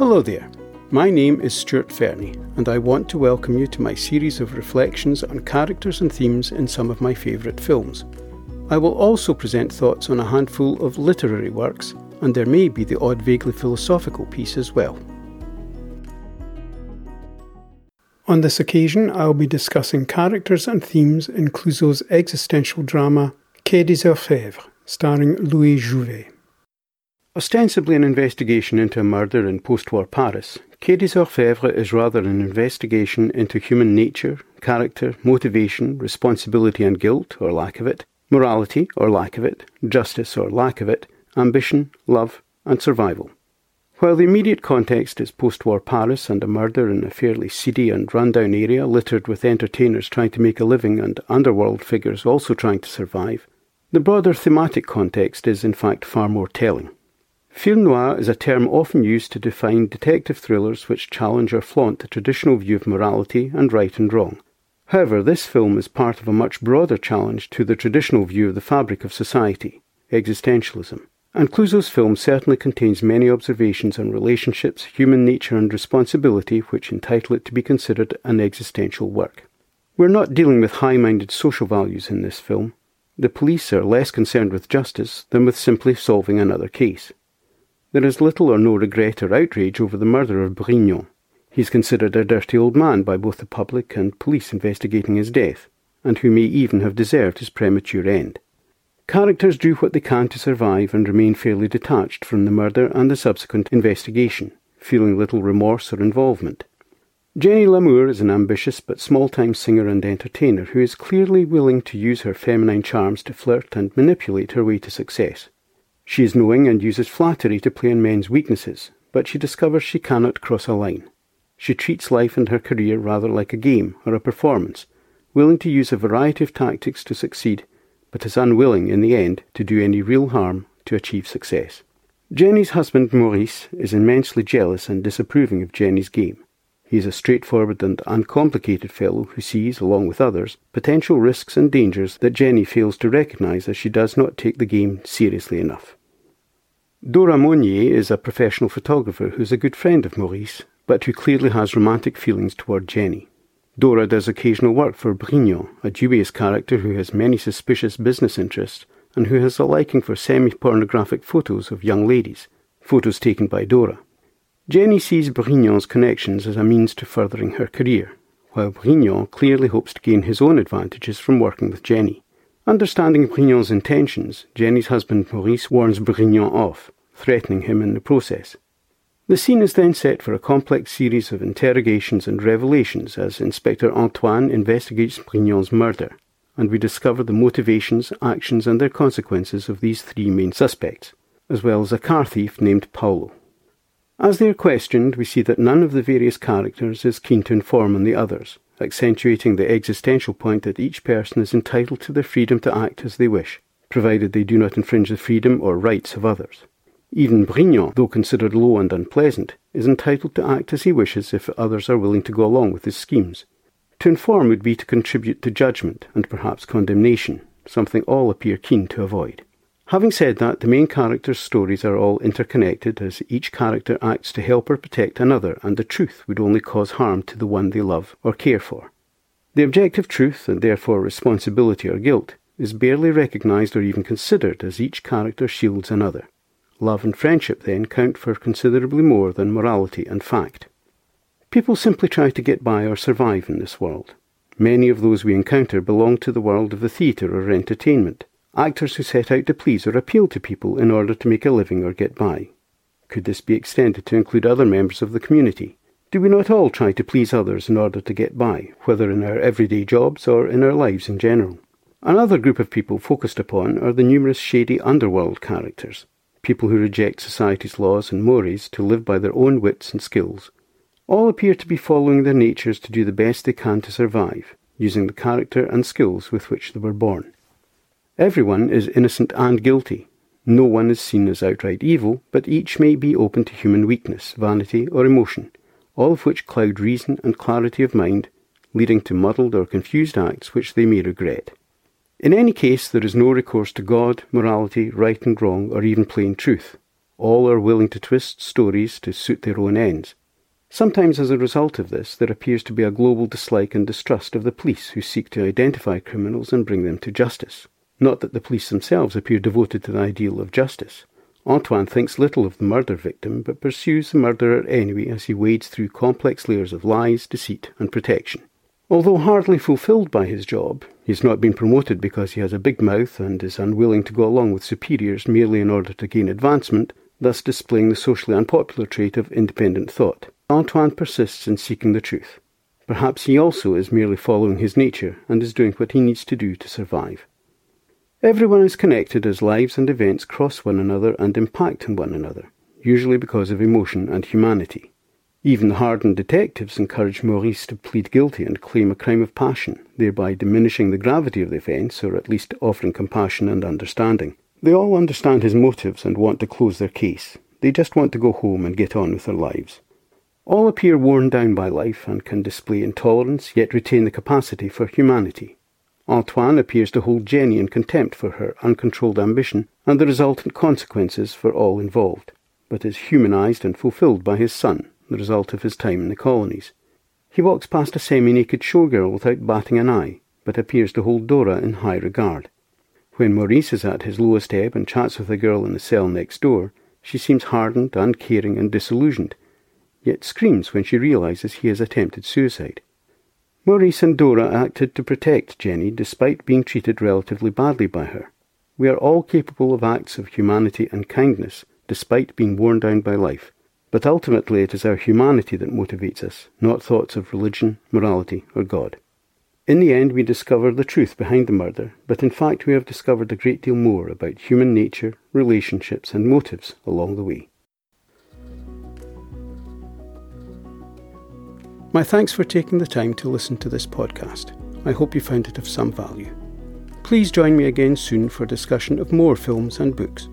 Hello there. My name is Stuart Fernie, and I want to welcome you to my series of reflections on characters and themes in some of my favourite films. I will also present thoughts on a handful of literary works, and there may be the odd vaguely philosophical piece as well. On this occasion, I will be discussing characters and themes in Clouzot's existential drama Quai des Orfèvres, starring Louis Jouvet. Ostensibly an investigation into a murder in post war Paris, Quai Orfèvres is rather an investigation into human nature, character, motivation, responsibility and guilt, or lack of it, morality, or lack of it, justice, or lack of it, ambition, love, and survival. While the immediate context is post war Paris and a murder in a fairly seedy and run-down area littered with entertainers trying to make a living and underworld figures also trying to survive, the broader thematic context is in fact far more telling. Film noir is a term often used to define detective thrillers which challenge or flaunt the traditional view of morality and right and wrong. However, this film is part of a much broader challenge to the traditional view of the fabric of society, existentialism. And Clouzot's film certainly contains many observations on relationships, human nature, and responsibility which entitle it to be considered an existential work. We're not dealing with high minded social values in this film. The police are less concerned with justice than with simply solving another case. There is little or no regret or outrage over the murder of Brignon. He is considered a dirty old man by both the public and police investigating his death, and who may even have deserved his premature end. Characters do what they can to survive and remain fairly detached from the murder and the subsequent investigation, feeling little remorse or involvement. Jenny Lamour is an ambitious but small time singer and entertainer who is clearly willing to use her feminine charms to flirt and manipulate her way to success. She is knowing and uses flattery to play on men's weaknesses, but she discovers she cannot cross a line. She treats life and her career rather like a game or a performance, willing to use a variety of tactics to succeed but is unwilling in the end to do any real harm to achieve success. Jenny's husband Maurice is immensely jealous and disapproving of Jenny's game. He is a straightforward and uncomplicated fellow who sees, along with others, potential risks and dangers that Jenny fails to recognise as she does not take the game seriously enough. Dora Monnier is a professional photographer who is a good friend of Maurice, but who clearly has romantic feelings toward Jenny. Dora does occasional work for Brignon, a dubious character who has many suspicious business interests and who has a liking for semi pornographic photos of young ladies, photos taken by Dora. Jenny sees Brignon's connections as a means to furthering her career, while Brignon clearly hopes to gain his own advantages from working with Jenny. Understanding Brignon's intentions, Jenny's husband Maurice warns Brignon off, threatening him in the process. The scene is then set for a complex series of interrogations and revelations as Inspector Antoine investigates Brignon's murder, and we discover the motivations, actions, and their consequences of these three main suspects, as well as a car thief named Paolo. As they are questioned, we see that none of the various characters is keen to inform on the others, accentuating the existential point that each person is entitled to their freedom to act as they wish, provided they do not infringe the freedom or rights of others. Even Brignon, though considered low and unpleasant, is entitled to act as he wishes if others are willing to go along with his schemes. To inform would be to contribute to judgment and perhaps condemnation, something all appear keen to avoid. Having said that, the main characters' stories are all interconnected as each character acts to help or protect another, and the truth would only cause harm to the one they love or care for. The objective truth, and therefore responsibility or guilt, is barely recognised or even considered as each character shields another. Love and friendship, then, count for considerably more than morality and fact. People simply try to get by or survive in this world. Many of those we encounter belong to the world of the theatre or entertainment, actors who set out to please or appeal to people in order to make a living or get by. Could this be extended to include other members of the community? Do we not all try to please others in order to get by, whether in our everyday jobs or in our lives in general? Another group of people focused upon are the numerous shady underworld characters, people who reject society's laws and mores to live by their own wits and skills, all appear to be following their natures to do the best they can to survive, using the character and skills with which they were born. Everyone is innocent and guilty. No one is seen as outright evil, but each may be open to human weakness, vanity, or emotion, all of which cloud reason and clarity of mind, leading to muddled or confused acts which they may regret. In any case, there is no recourse to God, morality, right and wrong, or even plain truth. All are willing to twist stories to suit their own ends. Sometimes, as a result of this, there appears to be a global dislike and distrust of the police who seek to identify criminals and bring them to justice. Not that the police themselves appear devoted to the ideal of justice. Antoine thinks little of the murder victim, but pursues the murderer anyway as he wades through complex layers of lies, deceit, and protection. Although hardly fulfilled by his job, he has not been promoted because he has a big mouth and is unwilling to go along with superiors merely in order to gain advancement, thus displaying the socially unpopular trait of independent thought. Antoine persists in seeking the truth. Perhaps he also is merely following his nature and is doing what he needs to do to survive. Everyone is connected as lives and events cross one another and impact on one another, usually because of emotion and humanity. Even the hardened detectives encourage Maurice to plead guilty and claim a crime of passion, thereby diminishing the gravity of the offence or at least offering compassion and understanding. They all understand his motives and want to close their case. They just want to go home and get on with their lives. All appear worn down by life and can display intolerance yet retain the capacity for humanity. Antoine appears to hold Jenny in contempt for her uncontrolled ambition and the resultant consequences for all involved, but is humanized and fulfilled by his son, the result of his time in the colonies. He walks past a semi naked showgirl without batting an eye, but appears to hold Dora in high regard. When Maurice is at his lowest ebb and chats with a girl in the cell next door, she seems hardened, uncaring, and disillusioned, yet screams when she realizes he has attempted suicide. Maurice and Dora acted to protect Jenny despite being treated relatively badly by her. We are all capable of acts of humanity and kindness despite being worn down by life. But ultimately it is our humanity that motivates us, not thoughts of religion, morality, or God. In the end, we discover the truth behind the murder, but in fact, we have discovered a great deal more about human nature, relationships, and motives along the way. My thanks for taking the time to listen to this podcast. I hope you found it of some value. Please join me again soon for a discussion of more films and books.